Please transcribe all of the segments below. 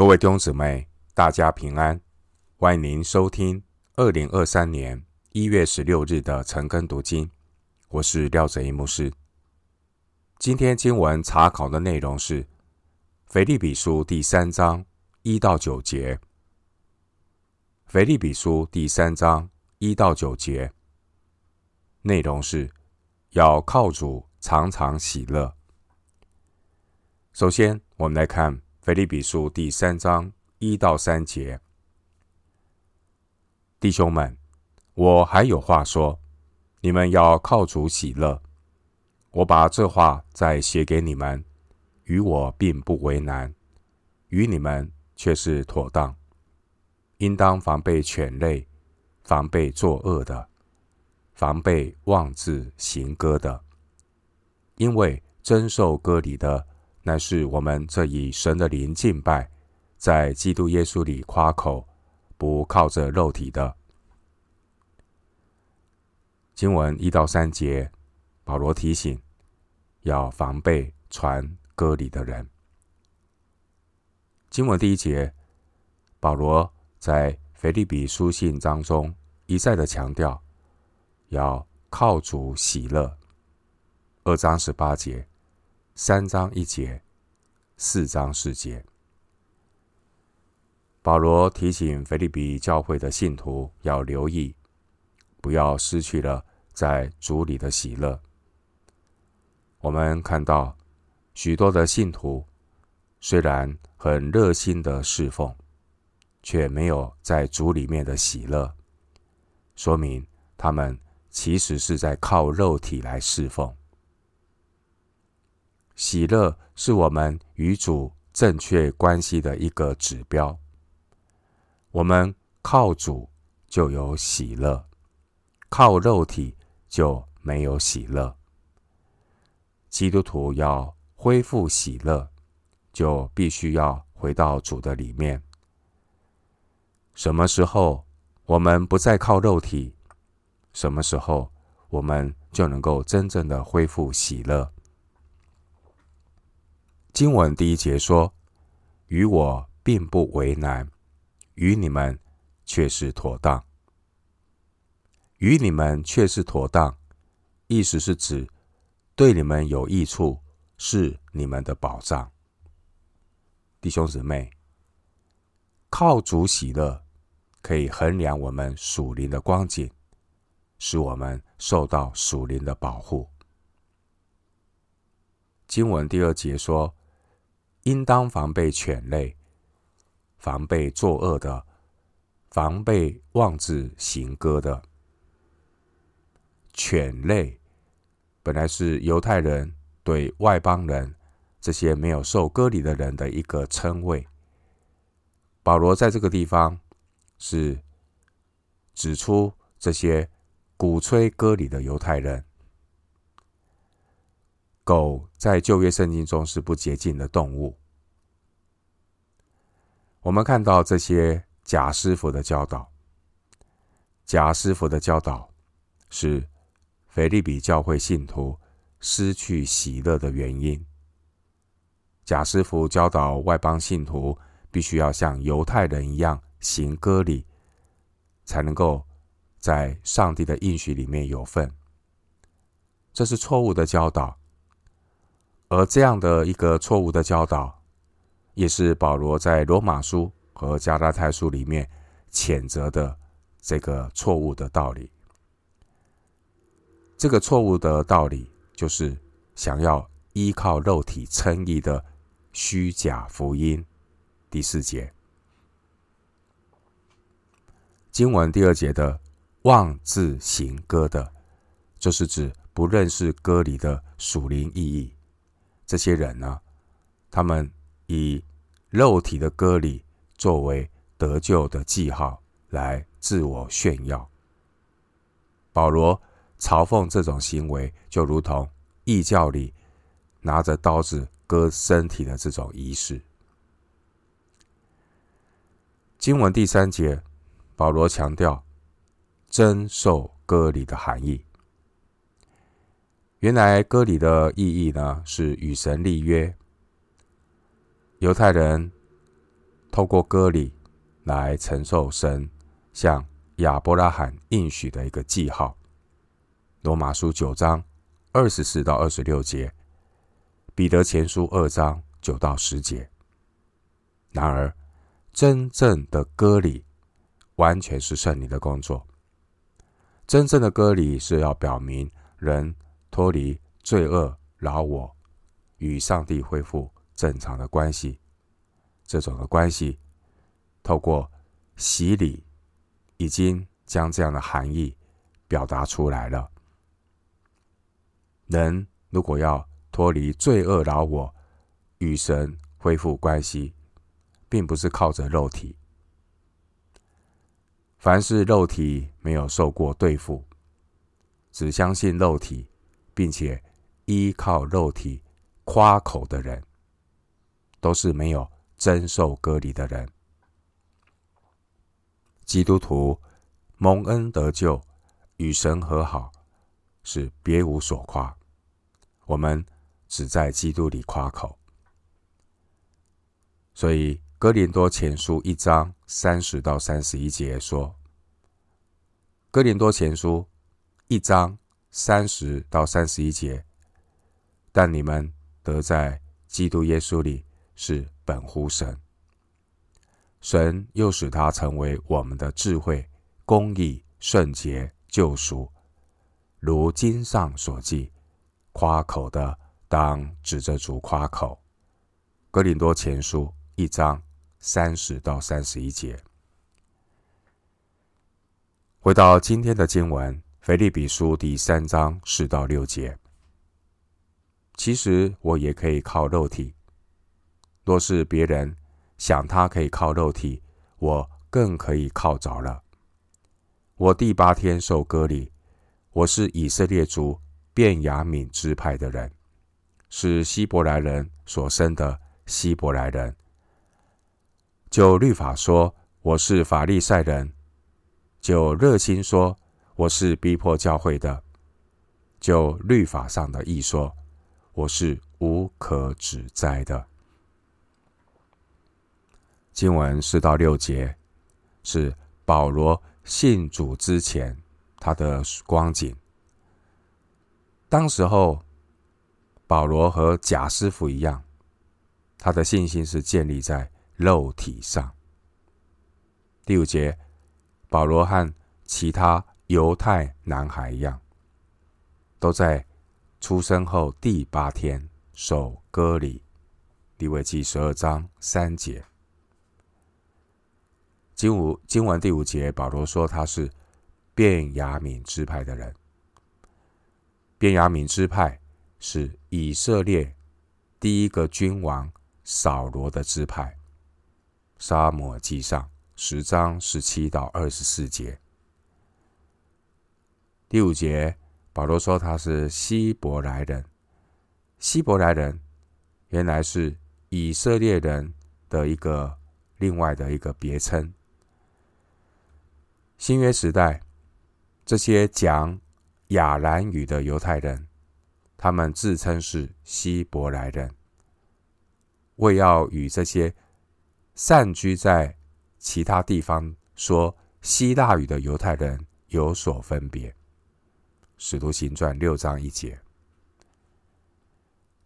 各位弟兄姊妹，大家平安！欢迎您收听二零二三年一月十六日的晨更读经。我是廖哲一牧师。今天经文查考的内容是《腓立比书》第三章一到九节。《腓立比书》第三章一到九节内容是要靠主常常喜乐。首先，我们来看。腓立比书第三章一到三节，弟兄们，我还有话说，你们要靠主喜乐。我把这话再写给你们，与我并不为难，与你们却是妥当。应当防备犬类，防备作恶的，防备妄自行割的，因为真受割礼的。乃是我们这以神的灵敬拜，在基督耶稣里夸口，不靠着肉体的。经文一到三节，保罗提醒要防备传割礼的人。经文第一节，保罗在腓立比书信当中一再的强调，要靠主喜乐。二章十八节。三章一节，四章四节，保罗提醒腓利比教会的信徒要留意，不要失去了在主里的喜乐。我们看到许多的信徒虽然很热心的侍奉，却没有在主里面的喜乐，说明他们其实是在靠肉体来侍奉。喜乐是我们与主正确关系的一个指标。我们靠主就有喜乐，靠肉体就没有喜乐。基督徒要恢复喜乐，就必须要回到主的里面。什么时候我们不再靠肉体，什么时候我们就能够真正的恢复喜乐。经文第一节说：“与我并不为难，与你们却是妥当。与你们却是妥当，意思是指对你们有益处，是你们的保障。弟兄姊妹，靠主喜乐，可以衡量我们属灵的光景，使我们受到属灵的保护。”经文第二节说。应当防备犬类，防备作恶的，防备妄自行割的。犬类本来是犹太人对外邦人这些没有受割礼的人的一个称谓。保罗在这个地方是指出这些鼓吹割礼的犹太人。狗在旧约圣经中是不洁净的动物。我们看到这些假师傅的教导，假师傅的教导是腓立比教会信徒失去喜乐的原因。假师傅教导外邦信徒必须要像犹太人一样行割礼，才能够在上帝的应许里面有份。这是错误的教导。而这样的一个错误的教导，也是保罗在罗马书和加拉太书里面谴责的这个错误的道理。这个错误的道理，就是想要依靠肉体称义的虚假福音。第四节经文第二节的妄自行歌的，就是指不认识歌里的属灵意义。这些人呢，他们以肉体的割礼作为得救的记号来自我炫耀。保罗嘲讽这种行为，就如同异教里拿着刀子割身体的这种仪式。经文第三节，保罗强调真受割礼的含义。原来割礼的意义呢，是与神立约。犹太人透过割礼来承受神向亚伯拉罕应许的一个记号。罗马书九章二十四到二十六节，彼得前书二章九到十节。然而，真正的割礼完全是圣灵的工作。真正的割礼是要表明人脱离罪恶、老我，与上帝恢复正常的关系。这种的关系，透过洗礼，已经将这样的含义表达出来了。人如果要脱离罪恶老我，与神恢复关系，并不是靠着肉体。凡是肉体没有受过对付，只相信肉体，并且依靠肉体夸口的人，都是没有。真受割礼的人，基督徒蒙恩得救，与神和好，是别无所夸。我们只在基督里夸口。所以，哥林多前书一章三十到三十一节说：“哥林多前书一章三十到三十一节，但你们得在基督耶稣里是。”本乎神，神又使他成为我们的智慧、公义、圣洁、救赎。如经上所记，夸口的当指着主夸口。哥林多前书一章三十到三十一节。回到今天的经文，腓立比书第三章四到六节。其实我也可以靠肉体。若是别人想他可以靠肉体，我更可以靠着了。我第八天受割礼，我是以色列族便雅悯支派的人，是希伯来人所生的希伯来人。就律法说，我是法利赛人；就热心说，我是逼迫教会的；就律法上的义说，我是无可指摘的。经文四到六节是保罗信主之前他的光景。当时候，保罗和假师傅一样，他的信心是建立在肉体上。第五节，保罗和其他犹太男孩一样，都在出生后第八天受割礼。利未记十二章三节。经五经文第五节，保罗说他是便雅悯支派的人。便雅悯支派是以色列第一个君王扫罗的支派。撒母耳记上十章十七到二十四节。第五节，保罗说他是希伯来人。希伯来人原来是以色列人的一个另外的一个别称。新约时代，这些讲亚兰语的犹太人，他们自称是希伯来人，为要与这些散居在其他地方说希腊语的犹太人有所分别。使徒行传六章一节，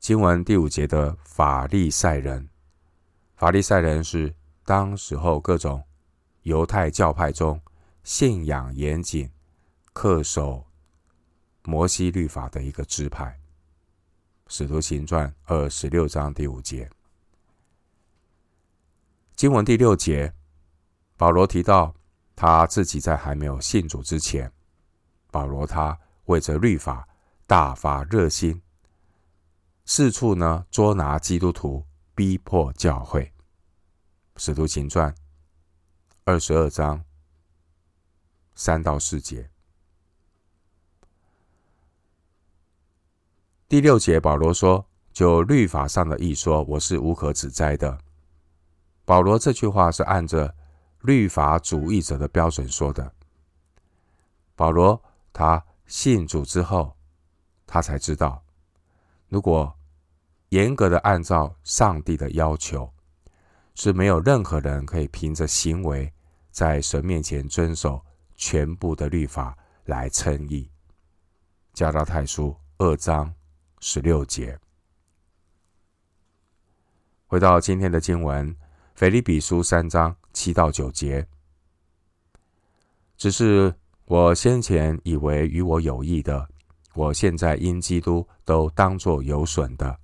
经文第五节的法利赛人，法利赛人是当时候各种犹太教派中。信仰严谨、恪守摩西律法的一个支派，《使徒行传》二十六章第五节。经文第六节，保罗提到他自己在还没有信主之前，保罗他为着律法大发热心，四处呢捉拿基督徒，逼迫教会，《使徒行传》二十二章。三到四节，第六节，保罗说：“就律法上的义说，我是无可指摘的。”保罗这句话是按着律法主义者的标准说的。保罗他信主之后，他才知道，如果严格的按照上帝的要求，是没有任何人可以凭着行为在神面前遵守全部的律法来称义。加拉太书二章十六节。回到今天的经文，腓立比书三章七到九节。只是我先前以为与我有益的，我现在因基督都当作有损的。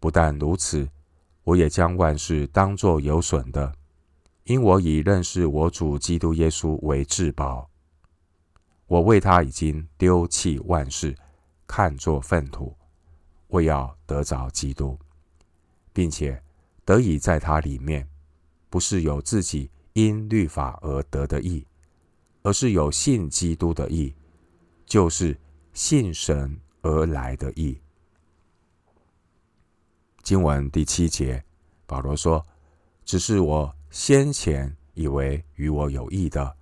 不但如此，我也将万事当作有损的，因我以认识我主基督耶稣为至宝。我为他已经丢弃万事，看作粪土，为要得着基督，并且得以在他里面，不是有自己因律法而得的义，而是有信基督的义，就是信神而来的义。经文第七节，保罗说：“只是我先前以为与我有益的。”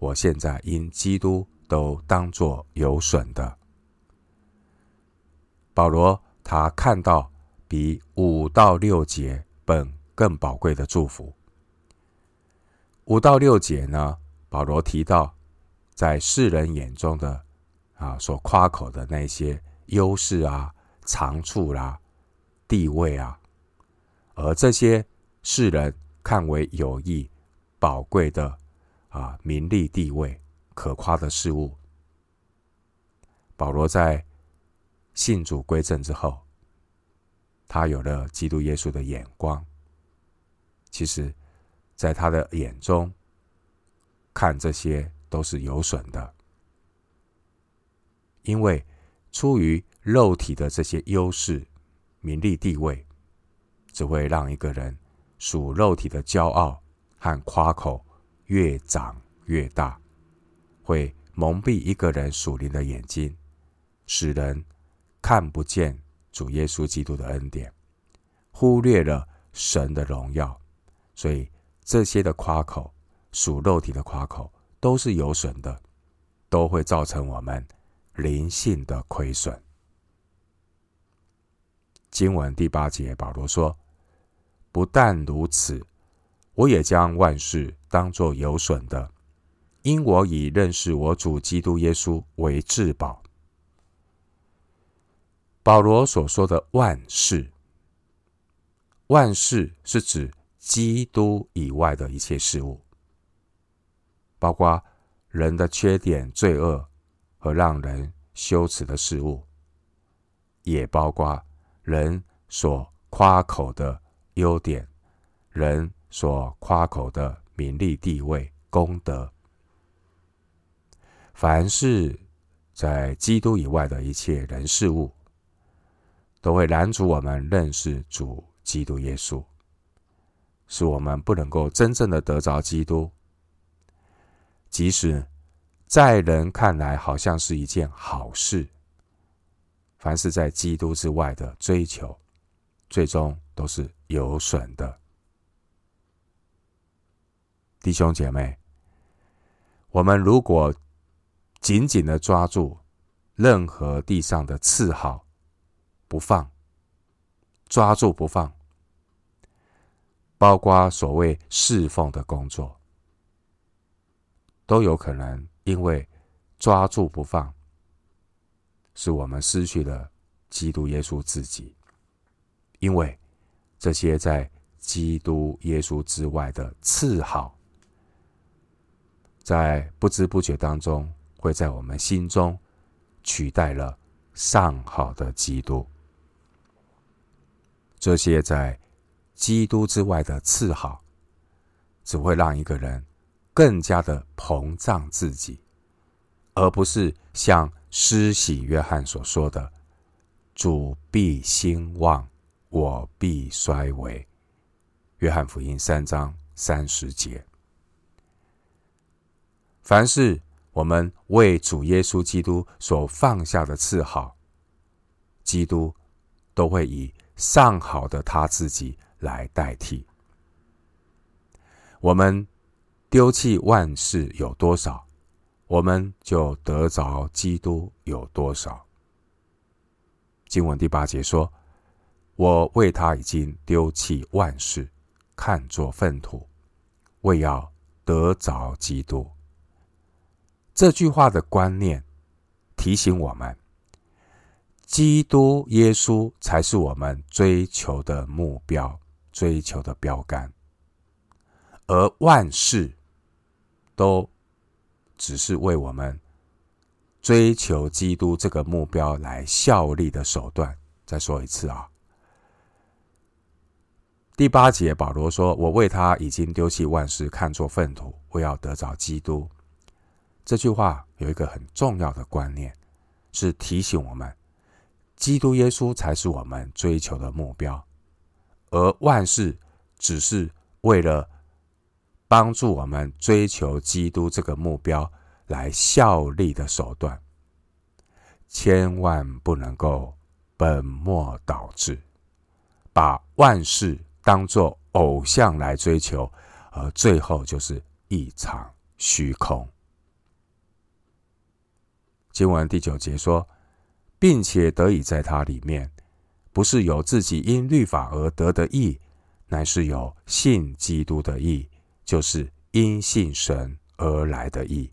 我现在因基督都当作有损的。保罗他看到比五到六节本更宝贵的祝福。五到六节呢，保罗提到在世人眼中的啊所夸口的那些优势啊、长处啦、啊、地位啊，而这些世人看为有益、宝贵的。啊，名利地位可夸的事物。保罗在信主归正之后，他有了基督耶稣的眼光。其实，在他的眼中，看这些都是有损的，因为出于肉体的这些优势、名利地位，只会让一个人属肉体的骄傲和夸口。越长越大，会蒙蔽一个人属灵的眼睛，使人看不见主耶稣基督的恩典，忽略了神的荣耀。所以这些的夸口，属肉体的夸口，都是有损的，都会造成我们灵性的亏损。经文第八节，保罗说：“不但如此。”我也将万事当作有损的，因我以认识我主基督耶稣为至宝。保罗所说的万事，万事是指基督以外的一切事物，包括人的缺点、罪恶和让人羞耻的事物，也包括人所夸口的优点，人。所夸口的名利地位、功德，凡是在基督以外的一切人事物，都会拦阻我们认识主基督耶稣，使我们不能够真正的得着基督。即使在人看来好像是一件好事，凡是在基督之外的追求，最终都是有损的。弟兄姐妹，我们如果紧紧的抓住任何地上的次好不放，抓住不放，包括所谓侍奉的工作，都有可能因为抓住不放，使我们失去了基督耶稣自己，因为这些在基督耶稣之外的次好。在不知不觉当中，会在我们心中取代了上好的基督。这些在基督之外的次好，只会让一个人更加的膨胀自己，而不是像施洗约翰所说的：“主必兴旺，我必衰微。”约翰福音三章三十节。凡是我们为主耶稣基督所放下的次好，基督都会以上好的他自己来代替。我们丢弃万事有多少，我们就得着基督有多少。经文第八节说：“我为他已经丢弃万事，看作粪土，为要得着基督。这句话的观念提醒我们，基督耶稣才是我们追求的目标，追求的标杆，而万事都只是为我们追求基督这个目标来效力的手段。再说一次啊。第八节，保罗说：“我为他已经丢弃万事，看作粪土，为要得着基督。”这句话有一个很重要的观念，是提醒我们，基督耶稣才是我们追求的目标，而万事只是为了帮助我们追求基督这个目标来效力的手段，千万不能够本末倒置，把万事。当做偶像来追求，而最后就是一场虚空。经文第九节说，并且得以在他里面，不是有自己因律法而得的义，乃是有信基督的义，就是因信神而来的义。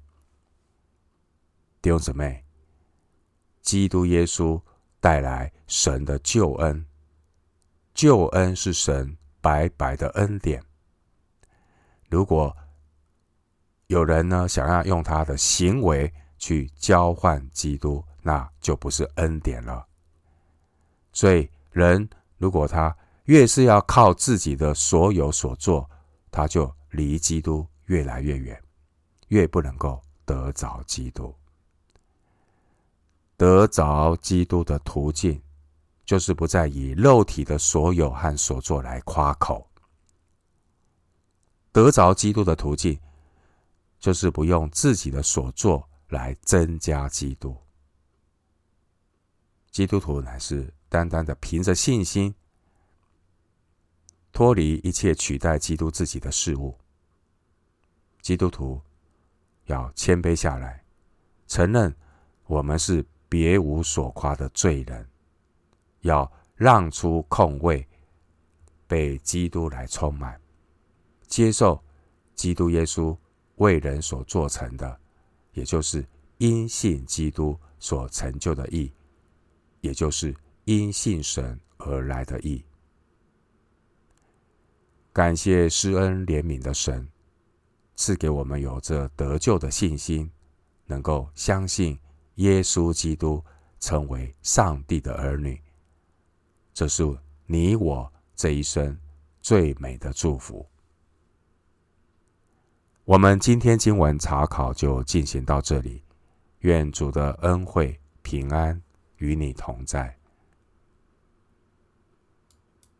弟兄姊妹，基督耶稣带来神的救恩。救恩是神白白的恩典。如果有人呢，想要用他的行为去交换基督，那就不是恩典了。所以，人如果他越是要靠自己的所有所做，他就离基督越来越远，越不能够得着基督。得着基督的途径。就是不再以肉体的所有和所作来夸口，得着基督的途径，就是不用自己的所作来增加基督。基督徒乃是单单的凭着信心，脱离一切取代基督自己的事物。基督徒要谦卑下来，承认我们是别无所夸的罪人。要让出空位，被基督来充满，接受基督耶稣为人所做成的，也就是因信基督所成就的义，也就是因信神而来的义。感谢施恩怜悯的神，赐给我们有着得救的信心，能够相信耶稣基督成为上帝的儿女。这是你我这一生最美的祝福。我们今天经文查考就进行到这里，愿主的恩惠平安与你同在。